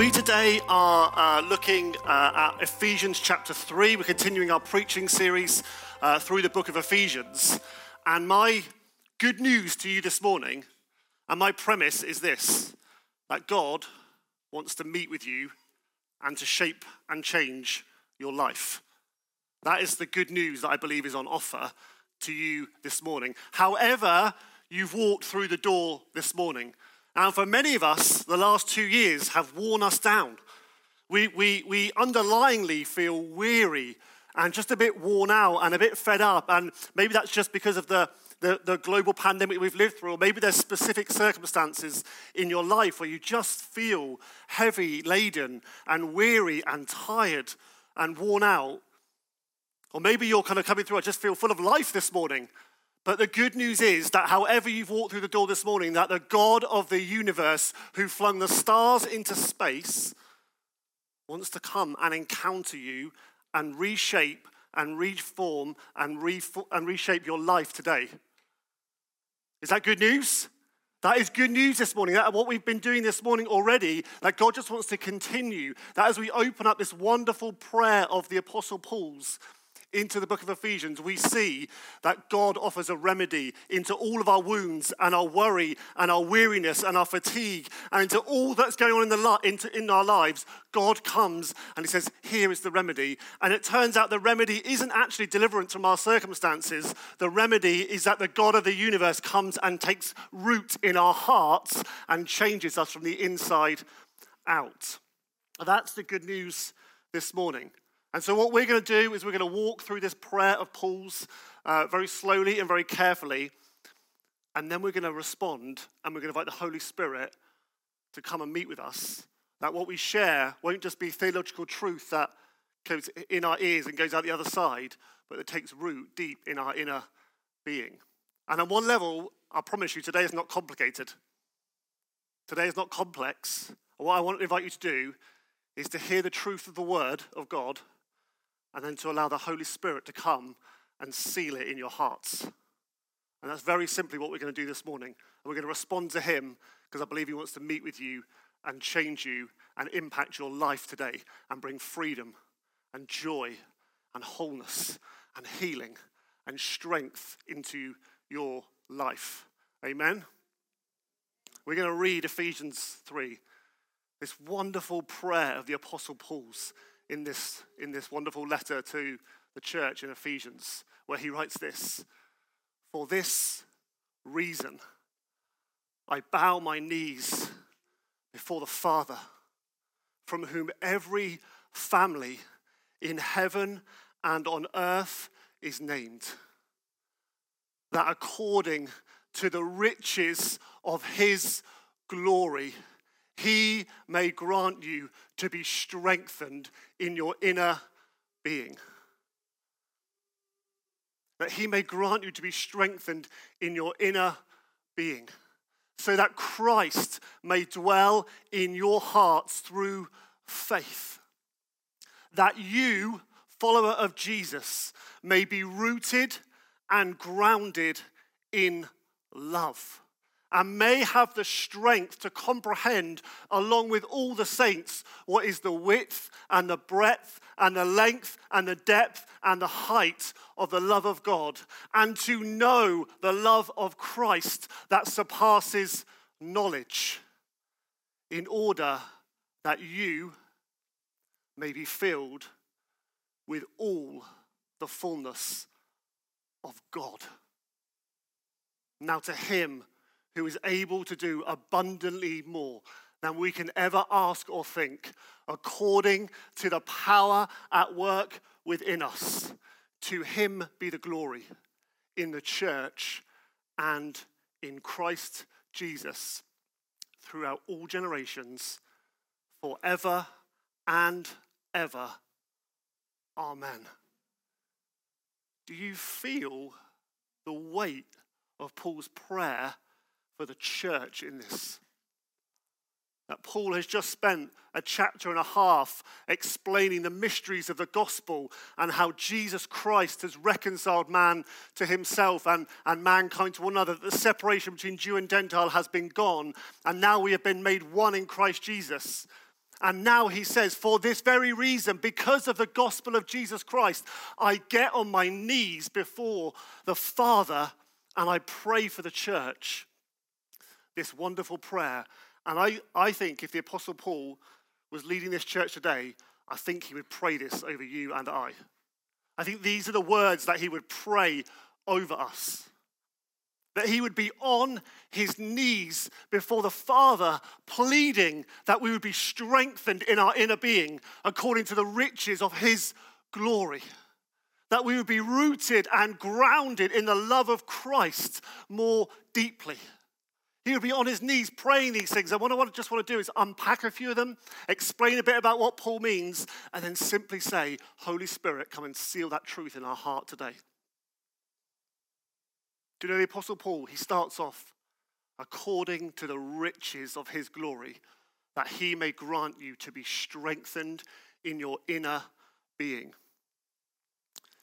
We today are uh, looking uh, at Ephesians chapter 3. We're continuing our preaching series uh, through the book of Ephesians. And my good news to you this morning, and my premise is this that God wants to meet with you and to shape and change your life. That is the good news that I believe is on offer to you this morning. However, you've walked through the door this morning, and for many of us, the last two years have worn us down. We, we, we underlyingly feel weary and just a bit worn out and a bit fed up. And maybe that's just because of the, the, the, global pandemic we've lived through, or maybe there's specific circumstances in your life where you just feel heavy laden and weary and tired and worn out. Or maybe you're kind of coming through, I just feel full of life this morning. But the good news is that however you've walked through the door this morning, that the God of the universe who flung the stars into space wants to come and encounter you and reshape and reform and, and reshape your life today. Is that good news? That is good news this morning. That what we've been doing this morning already, that God just wants to continue. That as we open up this wonderful prayer of the Apostle Paul's, into the book of Ephesians, we see that God offers a remedy into all of our wounds and our worry and our weariness and our fatigue and into all that's going on in, the into, in our lives. God comes and He says, Here is the remedy. And it turns out the remedy isn't actually deliverance from our circumstances. The remedy is that the God of the universe comes and takes root in our hearts and changes us from the inside out. That's the good news this morning. And so, what we're going to do is we're going to walk through this prayer of Paul's uh, very slowly and very carefully. And then we're going to respond and we're going to invite the Holy Spirit to come and meet with us. That what we share won't just be theological truth that goes in our ears and goes out the other side, but that takes root deep in our inner being. And on one level, I promise you, today is not complicated. Today is not complex. What I want to invite you to do is to hear the truth of the word of God and then to allow the Holy Spirit to come and seal it in your hearts. And that's very simply what we're going to do this morning. And we're going to respond to Him because I believe He wants to meet with you and change you and impact your life today and bring freedom and joy and wholeness and healing and strength into your life. Amen. We're going to read Ephesians 3, this wonderful prayer of the Apostle Paul's in this, in this wonderful letter to the church in Ephesians, where he writes this For this reason, I bow my knees before the Father, from whom every family in heaven and on earth is named, that according to the riches of his glory, he may grant you to be strengthened in your inner being. That He may grant you to be strengthened in your inner being, so that Christ may dwell in your hearts through faith. That you, follower of Jesus, may be rooted and grounded in love and may have the strength to comprehend, along with all the saints, what is the width and the breadth and the length and the depth and the height of the love of God, and to know the love of Christ that surpasses knowledge, in order that you may be filled with all the fullness of God. Now, to Him, who is able to do abundantly more than we can ever ask or think, according to the power at work within us. To him be the glory in the church and in Christ Jesus throughout all generations, forever and ever. Amen. Do you feel the weight of Paul's prayer? For the church in this. That Paul has just spent a chapter and a half explaining the mysteries of the gospel and how Jesus Christ has reconciled man to himself and, and mankind to one another. The separation between Jew and Gentile has been gone, and now we have been made one in Christ Jesus. And now he says, For this very reason, because of the gospel of Jesus Christ, I get on my knees before the Father and I pray for the church. This wonderful prayer. And I, I think if the Apostle Paul was leading this church today, I think he would pray this over you and I. I think these are the words that he would pray over us. That he would be on his knees before the Father, pleading that we would be strengthened in our inner being according to the riches of his glory. That we would be rooted and grounded in the love of Christ more deeply. He would be on his knees praying these things. And what I just want to do is unpack a few of them, explain a bit about what Paul means, and then simply say, Holy Spirit, come and seal that truth in our heart today. Do you know the Apostle Paul? He starts off according to the riches of his glory, that he may grant you to be strengthened in your inner being.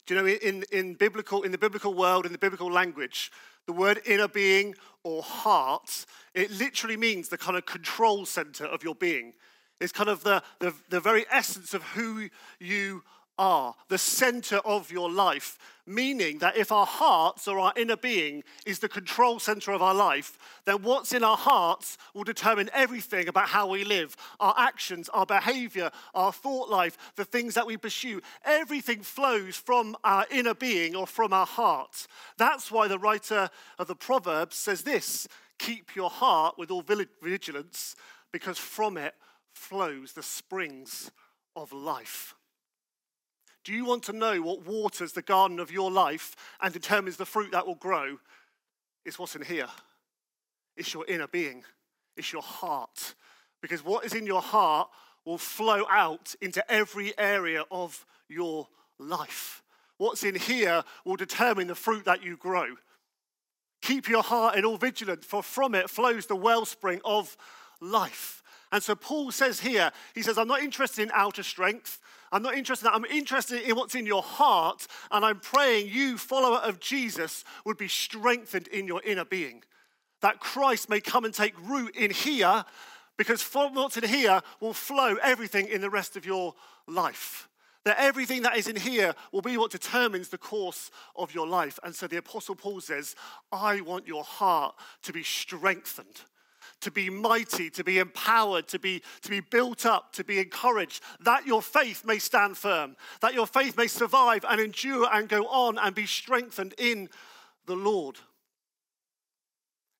Do you know, in, in, biblical, in the biblical world, in the biblical language, the word inner being or heart, it literally means the kind of control center of your being. It's kind of the, the, the very essence of who you are, the center of your life. Meaning that if our hearts or our inner being is the control center of our life, then what's in our hearts will determine everything about how we live our actions, our behavior, our thought life, the things that we pursue. Everything flows from our inner being or from our heart. That's why the writer of the Proverbs says this keep your heart with all vigilance, because from it flows the springs of life. Do you want to know what waters the garden of your life and determines the fruit that will grow? It's what's in here. It's your inner being, it's your heart. Because what is in your heart will flow out into every area of your life. What's in here will determine the fruit that you grow. Keep your heart in all vigilance, for from it flows the wellspring of life. And so Paul says here, he says, I'm not interested in outer strength. I'm not interested in that. I'm interested in what's in your heart. And I'm praying you, follower of Jesus, would be strengthened in your inner being. That Christ may come and take root in here, because from what's in here will flow everything in the rest of your life. That everything that is in here will be what determines the course of your life. And so the Apostle Paul says, I want your heart to be strengthened to be mighty, to be empowered, to be, to be built up, to be encouraged, that your faith may stand firm, that your faith may survive and endure and go on and be strengthened in the Lord.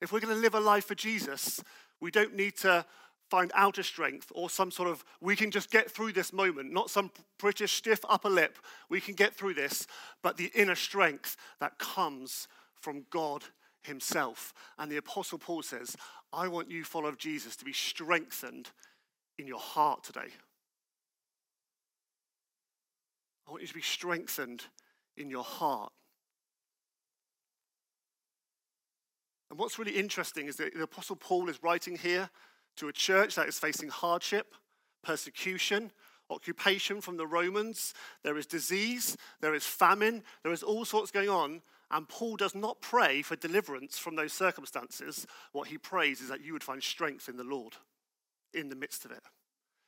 If we're going to live a life for Jesus, we don't need to find outer strength or some sort of, we can just get through this moment, not some British stiff upper lip. We can get through this, but the inner strength that comes from God Himself. And the Apostle Paul says, I want you, follower of Jesus, to be strengthened in your heart today. I want you to be strengthened in your heart. And what's really interesting is that the Apostle Paul is writing here to a church that is facing hardship, persecution, occupation from the Romans. There is disease, there is famine, there is all sorts going on. And Paul does not pray for deliverance from those circumstances. What he prays is that you would find strength in the Lord in the midst of it.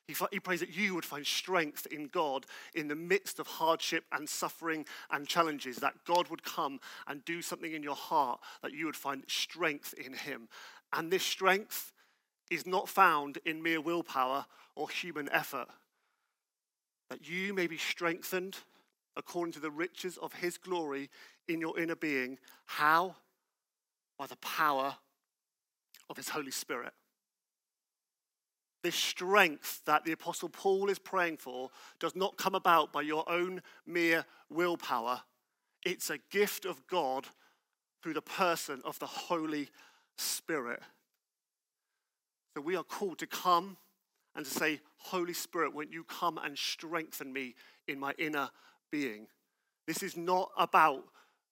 He, he prays that you would find strength in God in the midst of hardship and suffering and challenges, that God would come and do something in your heart, that you would find strength in Him. And this strength is not found in mere willpower or human effort. That you may be strengthened according to the riches of his glory in your inner being. How? By the power of his Holy Spirit. This strength that the Apostle Paul is praying for does not come about by your own mere willpower. It's a gift of God through the person of the Holy Spirit. So we are called to come and to say, Holy Spirit, won't you come and strengthen me in my inner being. This is not about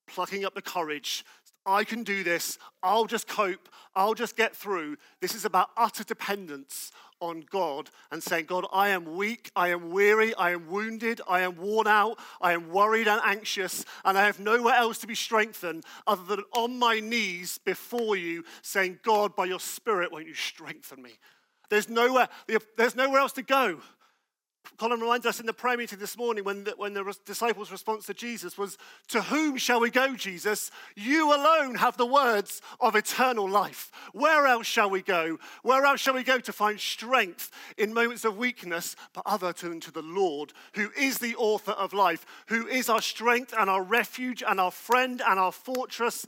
plucking up the courage. I can do this. I'll just cope. I'll just get through. This is about utter dependence on God and saying, God, I am weak. I am weary. I am wounded. I am worn out. I am worried and anxious. And I have nowhere else to be strengthened other than on my knees before you, saying, God, by your Spirit, won't you strengthen me? There's nowhere, there's nowhere else to go. Colin reminds us in the prayer meeting this morning when the, when the disciples' response to Jesus was, To whom shall we go, Jesus? You alone have the words of eternal life. Where else shall we go? Where else shall we go to find strength in moments of weakness, but other than to the Lord, who is the author of life, who is our strength and our refuge and our friend and our fortress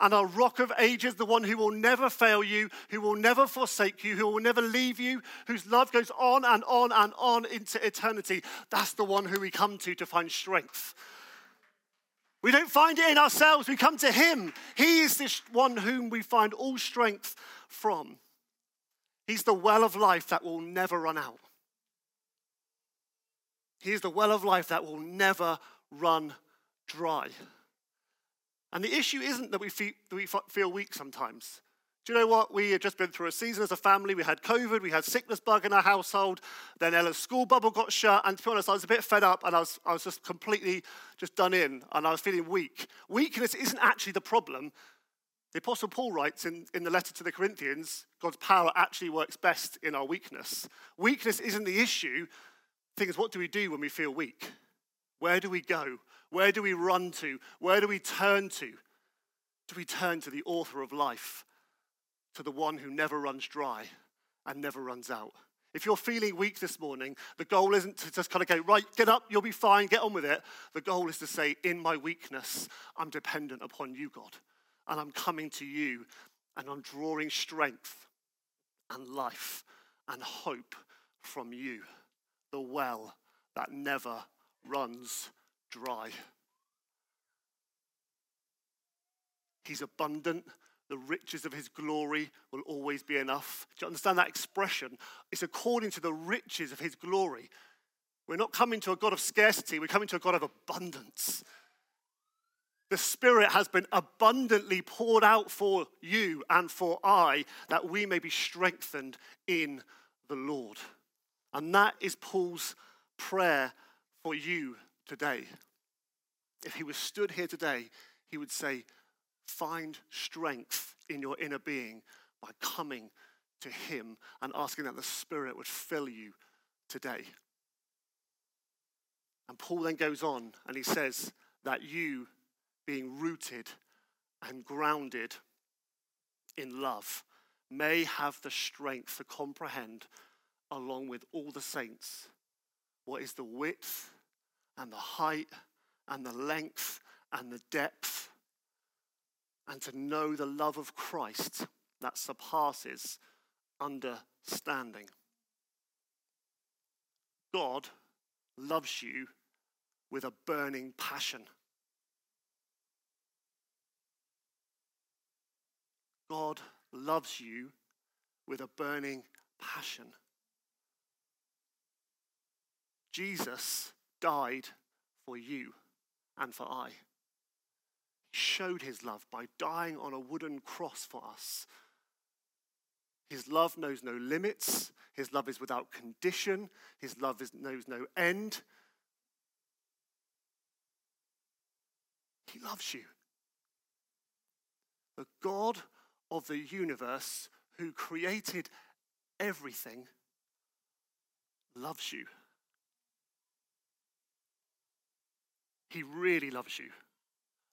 and our rock of ages, the one who will never fail you, who will never forsake you, who will never leave you, whose love goes on and on and on into eternity. That's the one who we come to to find strength. We don't find it in ourselves, we come to Him. He is this one whom we find all strength from. He's the well of life that will never run out. He is the well of life that will never run dry. And the issue isn't that we feel, that we feel weak sometimes. Do you know what? We had just been through a season as a family. We had COVID, we had sickness bug in our household. Then Ella's school bubble got shut. And to be honest, I was a bit fed up and I was, I was just completely just done in and I was feeling weak. Weakness isn't actually the problem. The Apostle Paul writes in, in the letter to the Corinthians God's power actually works best in our weakness. Weakness isn't the issue. The thing is, what do we do when we feel weak? Where do we go? Where do we run to? Where do we turn to? Do we turn to the author of life, to the one who never runs dry and never runs out? If you're feeling weak this morning, the goal isn't to just kind of go, right, get up, you'll be fine, get on with it. The goal is to say, in my weakness, I'm dependent upon you, God. And I'm coming to you and I'm drawing strength and life and hope from you, the well that never runs dry. He's abundant. The riches of his glory will always be enough. Do you understand that expression? It's according to the riches of his glory. We're not coming to a God of scarcity, we're coming to a God of abundance. The Spirit has been abundantly poured out for you and for I that we may be strengthened in the Lord. And that is Paul's prayer for you today. If he was stood here today, he would say, Find strength in your inner being by coming to him and asking that the Spirit would fill you today. And Paul then goes on and he says that you, being rooted and grounded in love, may have the strength to comprehend, along with all the saints, what is the width and the height and the length and the depth, and to know the love of Christ that surpasses understanding. God loves you with a burning passion. God loves you with a burning passion. Jesus died for you and for I. He showed his love by dying on a wooden cross for us. His love knows no limits. His love is without condition. His love is, knows no end. He loves you. The God of the universe who created everything loves you. He really loves you.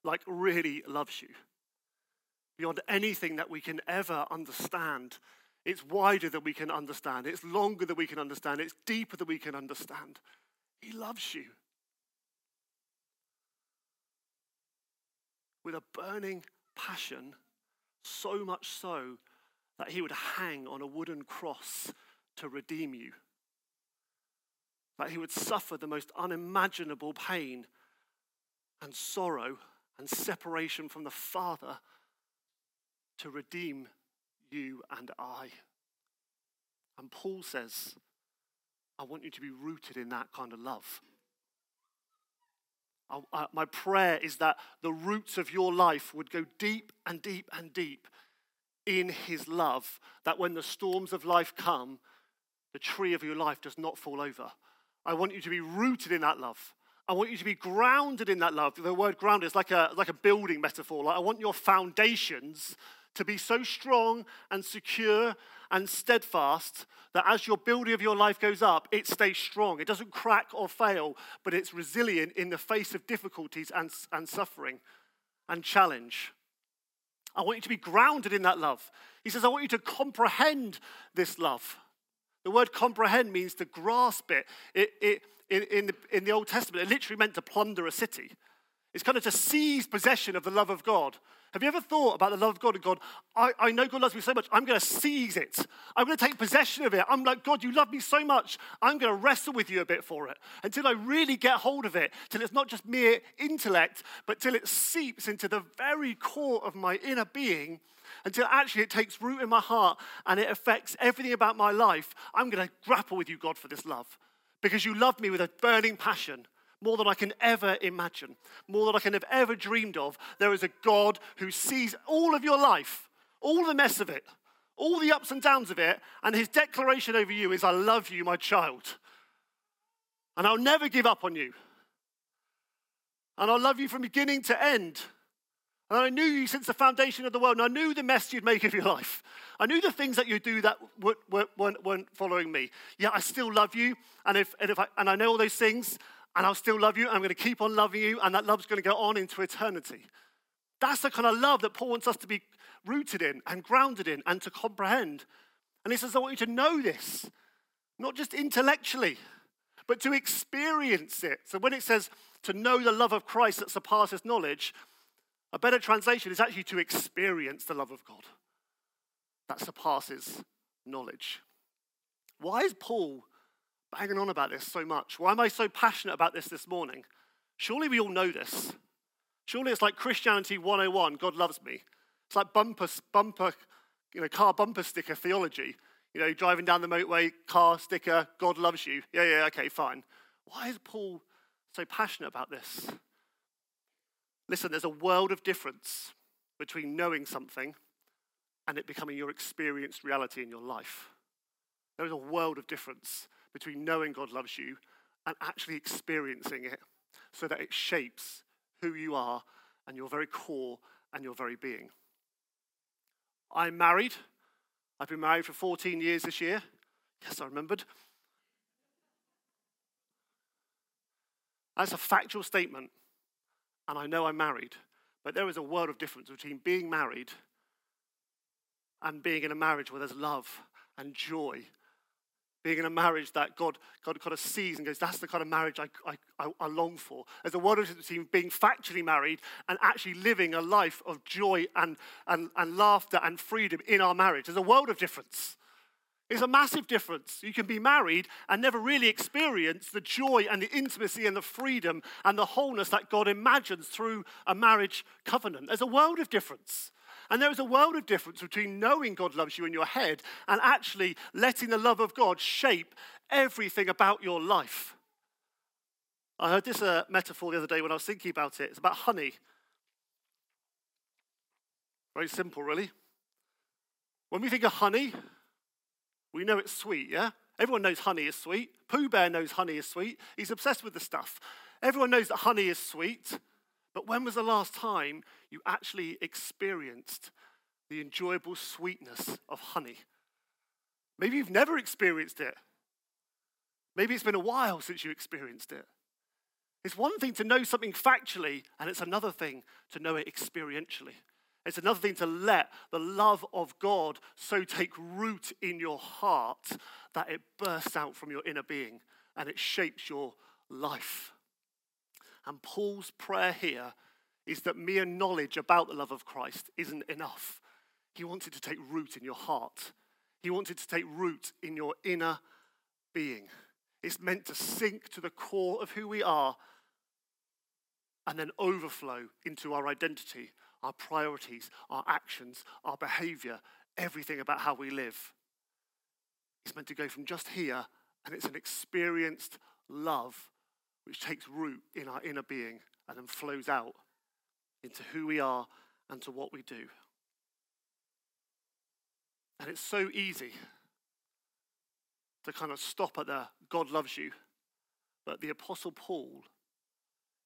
Like, really loves you. Beyond anything that we can ever understand. It's wider than we can understand. It's longer than we can understand. It's deeper than we can understand. He loves you. With a burning passion, so much so that he would hang on a wooden cross to redeem you. That he would suffer the most unimaginable pain and sorrow and separation from the Father to redeem you and I. And Paul says, I want you to be rooted in that kind of love. I, I, my prayer is that the roots of your life would go deep and deep and deep in his love, that when the storms of life come, the tree of your life does not fall over. I want you to be rooted in that love. I want you to be grounded in that love. The word grounded is like a, like a building metaphor. Like I want your foundations to be so strong and secure and steadfast that as your building of your life goes up, it stays strong. It doesn't crack or fail, but it's resilient in the face of difficulties and, and suffering and challenge. I want you to be grounded in that love. He says, I want you to comprehend this love. The word comprehend means to grasp it. it, it in, in, the, in the Old Testament, it literally meant to plunder a city. It's kind of to seize possession of the love of God. Have you ever thought about the love of God and God, I, I know God loves me so much, I'm going to seize it. I'm going to take possession of it. I'm like, God, you love me so much, I'm going to wrestle with you a bit for it until I really get hold of it, till it's not just mere intellect, but till it seeps into the very core of my inner being, until actually it takes root in my heart and it affects everything about my life. I'm going to grapple with you, God, for this love because you love me with a burning passion more than I can ever imagine, more than I can have ever dreamed of. There is a God who sees all of your life, all the mess of it, all the ups and downs of it, and his declaration over you is, I love you, my child. And I'll never give up on you. And I'll love you from beginning to end. And I knew you since the foundation of the world, and I knew the mess you'd make of your life. I knew the things that you'd do that weren't, weren't following me. Yet I still love you, and, if, and, if I, and I know all those things, and I'll still love you, I'm going to keep on loving you, and that love's going to go on into eternity. That's the kind of love that Paul wants us to be rooted in and grounded in and to comprehend. And he says, I want you to know this, not just intellectually, but to experience it. So when it says to know the love of Christ that surpasses knowledge, a better translation is actually to experience the love of God that surpasses knowledge. Why is Paul banging on about this so much? Why am I so passionate about this this morning? Surely we all know this. Surely it's like Christianity 101, God loves me. It's like bumper, bumper, you know, car bumper sticker theology. You know, driving down the motorway, car sticker, God loves you. Yeah, yeah, okay, fine. Why is Paul so passionate about this? Listen, there's a world of difference between knowing something and it becoming your experienced reality in your life. There is a world of difference between knowing God loves you and actually experiencing it so that it shapes who you are and your very core and your very being. I'm married. I've been married for 14 years this year. Yes, I remembered. That's a factual statement and I know I'm married, but there is a world of difference between being married and being in a marriage where there's love and joy. Being in a marriage that God, God kind of sees and goes, that's the kind of marriage I, I, I long for. There's a world of between being factually married and actually living a life of joy and, and, and laughter and freedom in our marriage. There's a world of difference. It's a massive difference. You can be married and never really experience the joy and the intimacy and the freedom and the wholeness that God imagines through a marriage covenant. There's a world of difference. And there is a world of difference between knowing God loves you in your head and actually letting the love of God shape everything about your life. I heard this uh, metaphor the other day when I was thinking about it. It's about honey. Very simple, really. When we think of honey, we know it's sweet, yeah? Everyone knows honey is sweet. Pooh Bear knows honey is sweet. He's obsessed with the stuff. Everyone knows that honey is sweet. But when was the last time you actually experienced the enjoyable sweetness of honey? Maybe you've never experienced it. Maybe it's been a while since you experienced it. It's one thing to know something factually, and it's another thing to know it experientially. It's another thing to let the love of God so take root in your heart that it bursts out from your inner being and it shapes your life. And Paul's prayer here is that mere knowledge about the love of Christ isn't enough. He wants it to take root in your heart, he wants it to take root in your inner being. It's meant to sink to the core of who we are and then overflow into our identity our priorities, our actions, our behavior, everything about how we live. It's meant to go from just here, and it's an experienced love which takes root in our inner being and then flows out into who we are and to what we do. And it's so easy to kind of stop at the God loves you. But the Apostle Paul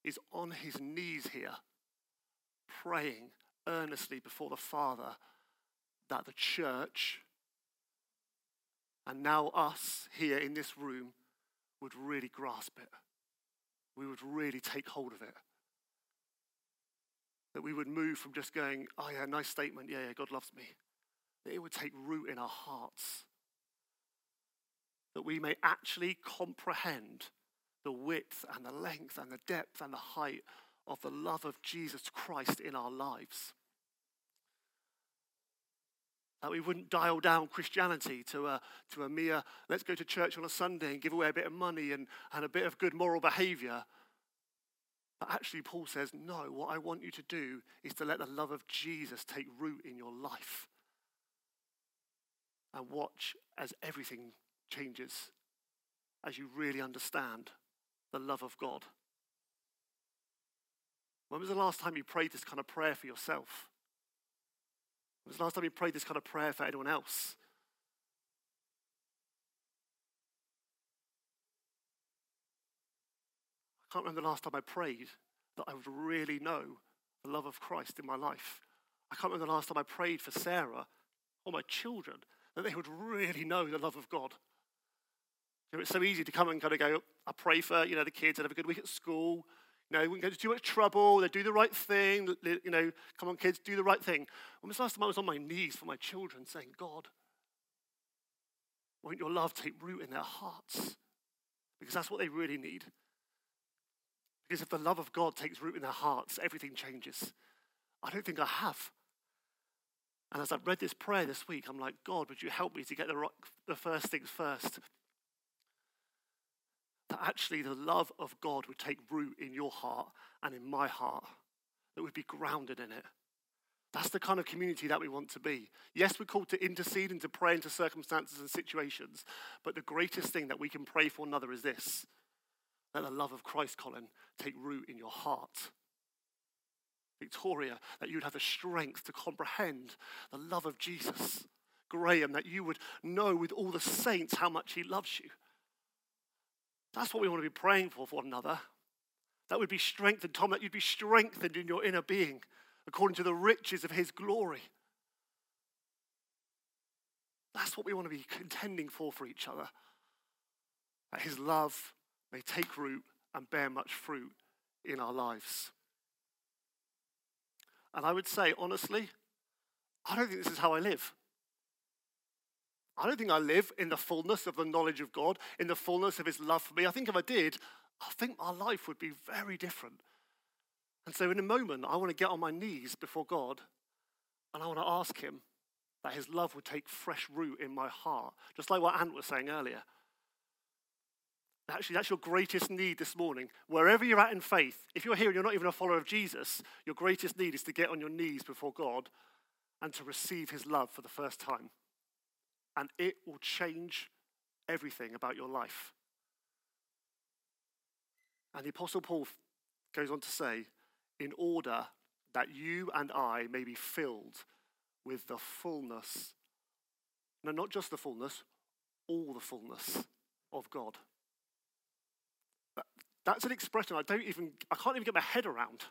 is on his knees here praying earnestly before the Father that the church And now, us here in this room would really grasp it. We would really take hold of it. That we would move from just going, oh, yeah, nice statement. Yeah, yeah, God loves me. That it would take root in our hearts. That we may actually comprehend the width and the length and the depth and the height of the love of Jesus Christ in our lives. That we wouldn't dial down Christianity to a, to a mere, let's go to church on a Sunday and give away a bit of money and, and a bit of good moral behavior. But actually, Paul says, no, what I want you to do is to let the love of Jesus take root in your life. And watch as everything changes, as you really understand the love of God. When was the last time you prayed this kind of prayer for yourself? Was the last time you prayed this kind of prayer for anyone else? I can't remember the last time I prayed that I would really know the love of Christ in my life. I can't remember the last time I prayed for Sarah or my children that they would really know the love of God. You know, it's so easy to come and kind of go, I pray for, you know, the kids that have a good week at school. You know, we can go to too much trouble. They do the right thing. You know, come on, kids, do the right thing. When was the last time I was on my knees for my children saying, God, won't your love take root in their hearts? Because that's what they really need. Because if the love of God takes root in their hearts, everything changes. I don't think I have. And as I've read this prayer this week, I'm like, God, would you help me to get the, the first things first? That actually the love of God would take root in your heart and in my heart, that would be grounded in it. That's the kind of community that we want to be. Yes, we're called to intercede and to pray into circumstances and situations, but the greatest thing that we can pray for another is this let the love of Christ, Colin, take root in your heart. Victoria, that you'd have the strength to comprehend the love of Jesus. Graham, that you would know with all the saints how much he loves you. That's what we want to be praying for for one another. That would be strengthened, Tom, that you'd be strengthened in your inner being according to the riches of his glory. That's what we want to be contending for for each other. That his love may take root and bear much fruit in our lives. And I would say, honestly, I don't think this is how I live. I don't think I live in the fullness of the knowledge of God, in the fullness of His love for me. I think if I did, I think my life would be very different. And so, in a moment, I want to get on my knees before God and I want to ask Him that His love would take fresh root in my heart, just like what Ant was saying earlier. Actually, that's your greatest need this morning. Wherever you're at in faith, if you're here and you're not even a follower of Jesus, your greatest need is to get on your knees before God and to receive His love for the first time and it will change everything about your life. And the Apostle Paul goes on to say, in order that you and I may be filled with the fullness, no, not just the fullness, all the fullness of God. That's an expression I don't even, I can't even get my head around.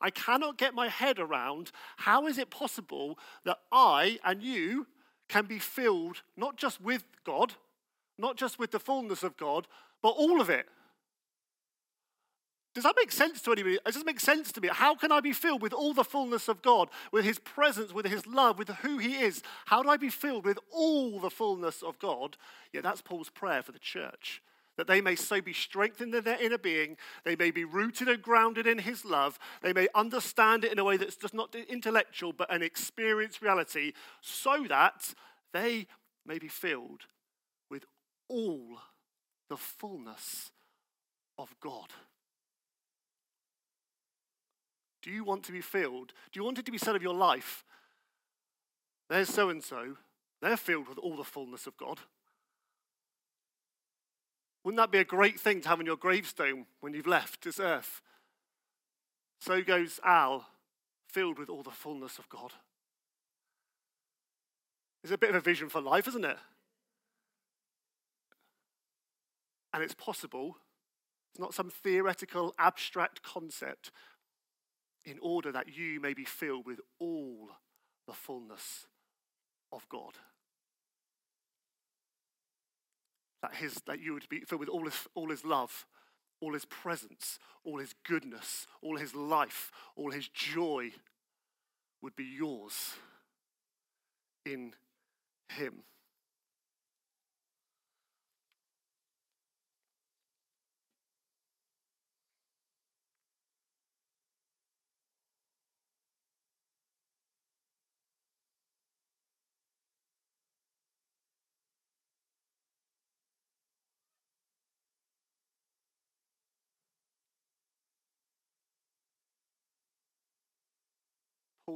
I cannot get my head around how is it possible that I and you can be filled not just with God, not just with the fullness of God, but all of it. Does that make sense to anybody? It doesn't make sense to me. How can I be filled with all the fullness of God, with His presence, with His love, with who He is? How do I be filled with all the fullness of God? Yeah, that's Paul's prayer for the church that they may so be strengthened in their inner being, they may be rooted and grounded in His love, they may understand it in a way that's just not intellectual but an experienced reality, so that they may be filled with all the fullness of God. Do you want to be filled? Do you want it to be said of your life? There's so and so, they're filled with all the fullness of God. Wouldn't that be a great thing to have on your gravestone when you've left this earth? So goes Al, filled with all the fullness of God. It's a bit of a vision for life, isn't it? And it's possible. It's not some theoretical, abstract concept, in order that you may be filled with all the fullness of God. That, his, that you would be filled with all his, all his love, all his presence, all his goodness, all his life, all his joy would be yours in him.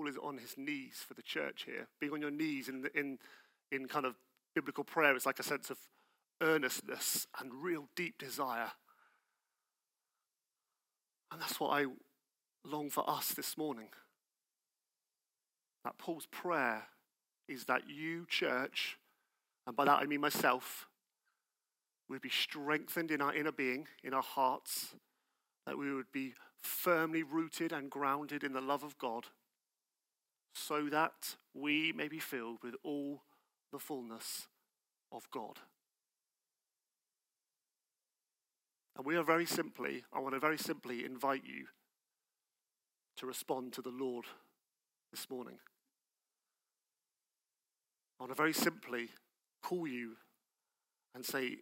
Paul is on his knees for the church here. Being on your knees in, in, in kind of biblical prayer is like a sense of earnestness and real deep desire. And that's what I long for us this morning. That Paul's prayer is that you, church, and by that I mean myself, would be strengthened in our inner being, in our hearts, that we would be firmly rooted and grounded in the love of God so that we may be filled with all the fullness of God. And we are very simply, I want to very simply invite you to respond to the Lord this morning. I want to very simply call you and say,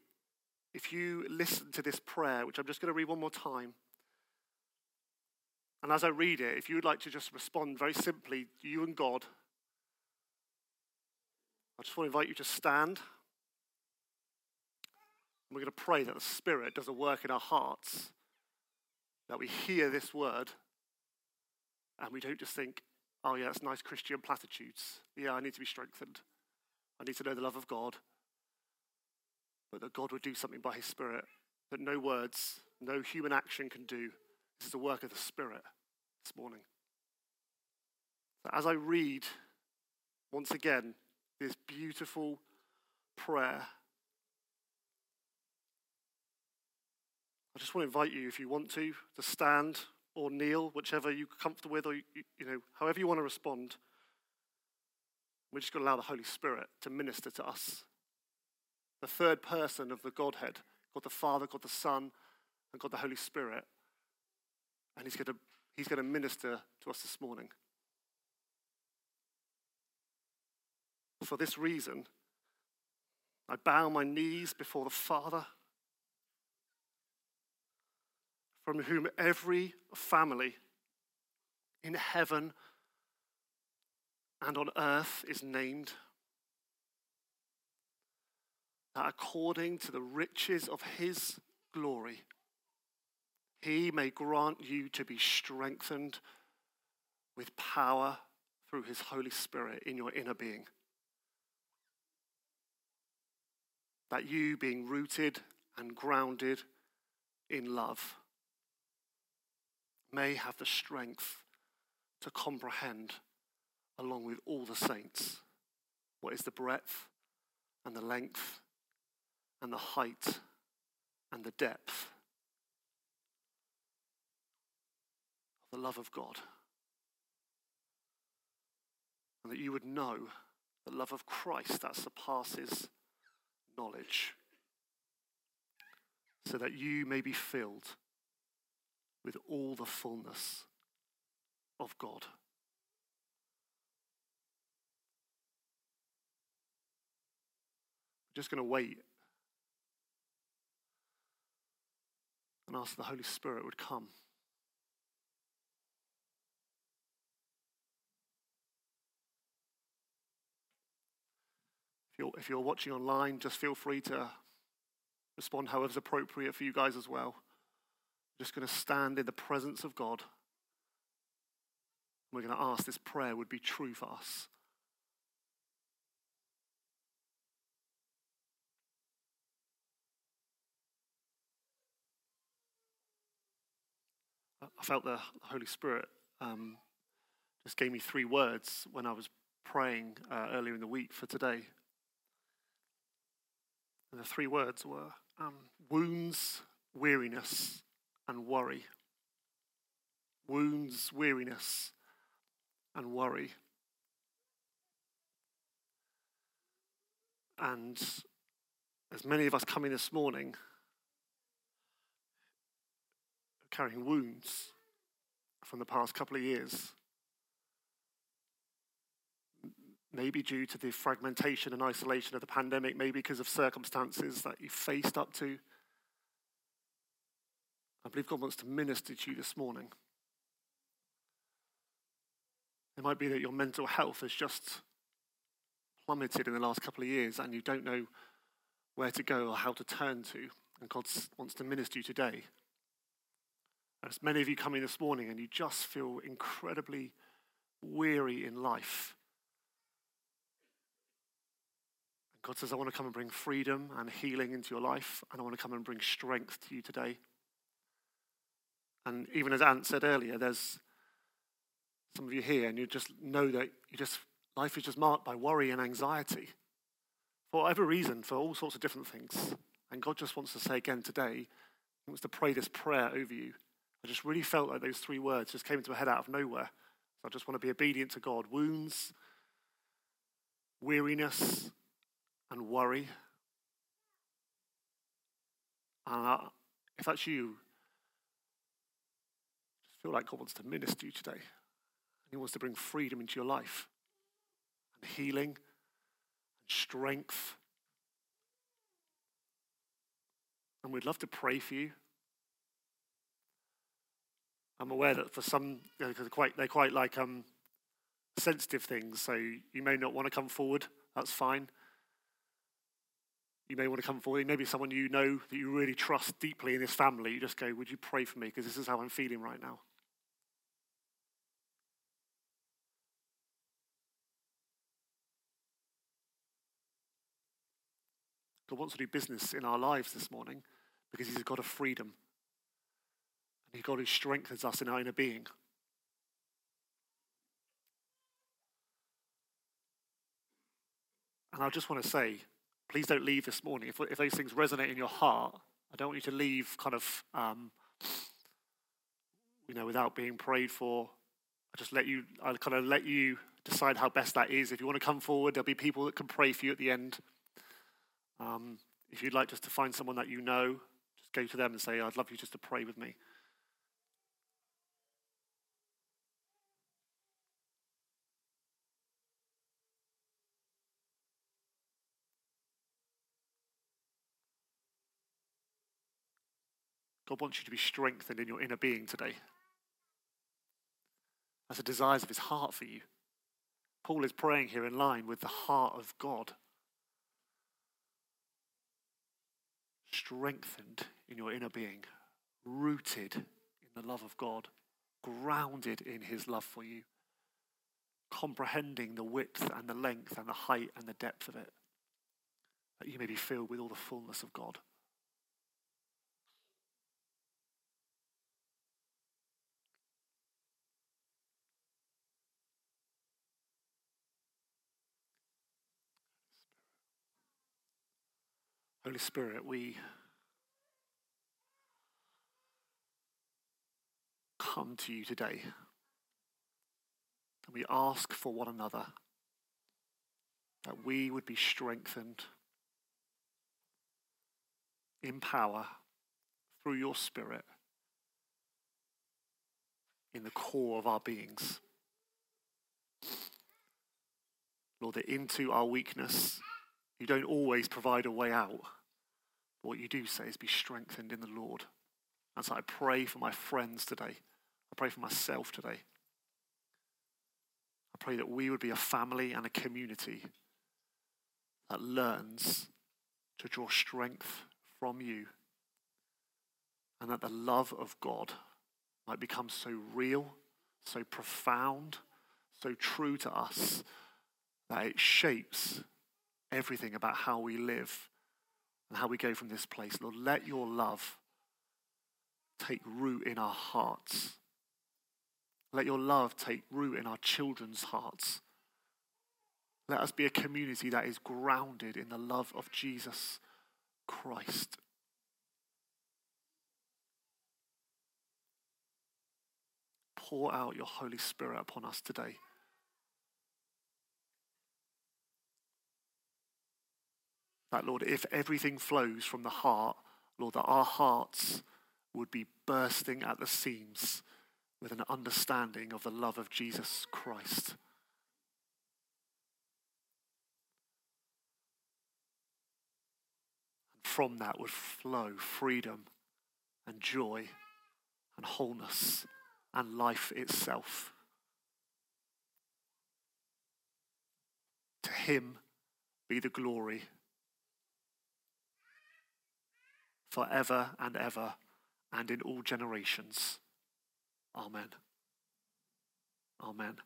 if you listen to this prayer, which I'm just going to read one more time, and as I read it, if you would like to just respond very simply, you and God, I just want to invite you to stand. And we're going to pray that the Spirit does a work in our hearts, that we hear this word, and we don't just think, oh, yeah, that's nice Christian platitudes. Yeah, I need to be strengthened. I need to know the love of God. But that God would do something by His Spirit that no words, no human action can do. This is the work of the Spirit this morning. So as I read, once again, this beautiful prayer, I just want to invite you, if you want to, to stand or kneel, whichever you're comfortable with, or you, you know, however you want to respond. We're just going to allow the Holy Spirit to minister to us. The third person of the Godhead, God the Father, God the Son, and God the Holy Spirit and he's going to, he's going to minister to us this morning. For this reason, I bow my knees before the Father, from whom every family in heaven and on earth is named, that according to the riches of his glory, he may grant you to be strengthened with power through His Holy Spirit in your inner being. That you, being rooted and grounded in love, may have the strength to comprehend, along with all the saints, what is the breadth and the length and the height and the depth the love of God. And that you would know the love of Christ that surpasses knowledge, so that you may be filled with all the fullness of God. I'm just going to wait and ask the Holy Spirit would come. You're, if you're watching online, just feel free to respond however's appropriate for you guys as well. I'm just going to stand in the presence of God. We're going to ask this prayer would be true for us. I felt the Holy Spirit um, just gave me three words when I was praying uh, earlier in the week for today. And the three words were um, wounds, weariness, and worry. Wounds, weariness, and worry. And As many of us coming this morning carrying wounds from the past couple of years. Maybe due to the fragmentation and isolation of the pandemic, maybe because of circumstances that you faced up to. I believe God wants to minister to you this morning. It might be that your mental health has just plummeted in the last couple of years and you don't know where to go or how to turn to. And God wants to minister to you today. As many of you coming this morning and you just feel incredibly weary in life. And God says, I want to come and bring freedom and healing into your life, and I want to come and bring strength to you today. And even as Ant said earlier, there's some of you here, and you just know that you just life is just marked by worry and anxiety for whatever reason, for all sorts of different things. And God just wants to say again today, He wants to pray this prayer over you. I just really felt like those three words just came into my head out of nowhere. So I just want to be obedient to God. Wounds, weariness, and worry. And uh, if that's you, just feel like God wants to minister to you today. He wants to bring freedom into your life, and healing, and strength. And we'd love to pray for you. I'm aware that for some, you know, they're quite, they're quite like um, sensitive things, so you may not want to come forward. That's fine. You may want to come forward. Maybe someone you know that you really trust deeply in this family. You just go, Would you pray for me? Because this is how I'm feeling right now. God wants to do business in our lives this morning because He's a God of freedom. And He's God who strengthens us in our inner being. And I just want to say, please don't leave this morning. If, if those things resonate in your heart, I don't want you to leave kind of, um, you know, without being prayed for. I just let you, I kind of let you decide how best that is. If you want to come forward, there'll be people that can pray for you at the end. Um, if you'd like just to find someone that you know, just go to them and say, I'd love you just to pray with me. God wants you to be strengthened in your inner being today. That's the desires of his heart for you. Paul is praying here in line with the heart of God. Strengthened in your inner being, rooted in the love of God, grounded in his love for you, comprehending the width and the length and the height and the depth of it, that you may be filled with all the fullness of God. Holy Spirit, we come to you today and we ask for one another that we would be strengthened in power through your Spirit in the core of our beings. Lord, that into our weakness, you don't always provide a way out. What you do say is be strengthened in the Lord. And so I pray for my friends today. I pray for myself today. I pray that we would be a family and a community that learns to draw strength from you and that the love of God might become so real, so profound, so true to us that it shapes everything about how we live and how we go from this place. Lord, let your love take root in our hearts. Let your love take root in our children's hearts. Let us be a community that is grounded in the love of Jesus Christ. Pour out your Holy Spirit upon us today. That, Lord, if everything flows from the heart, Lord, that our hearts would be bursting at the seams with an understanding of the love of Jesus Christ. And from that would flow freedom and joy and wholeness and life itself. To him be the glory forever and ever and in all generations. Amen. Amen.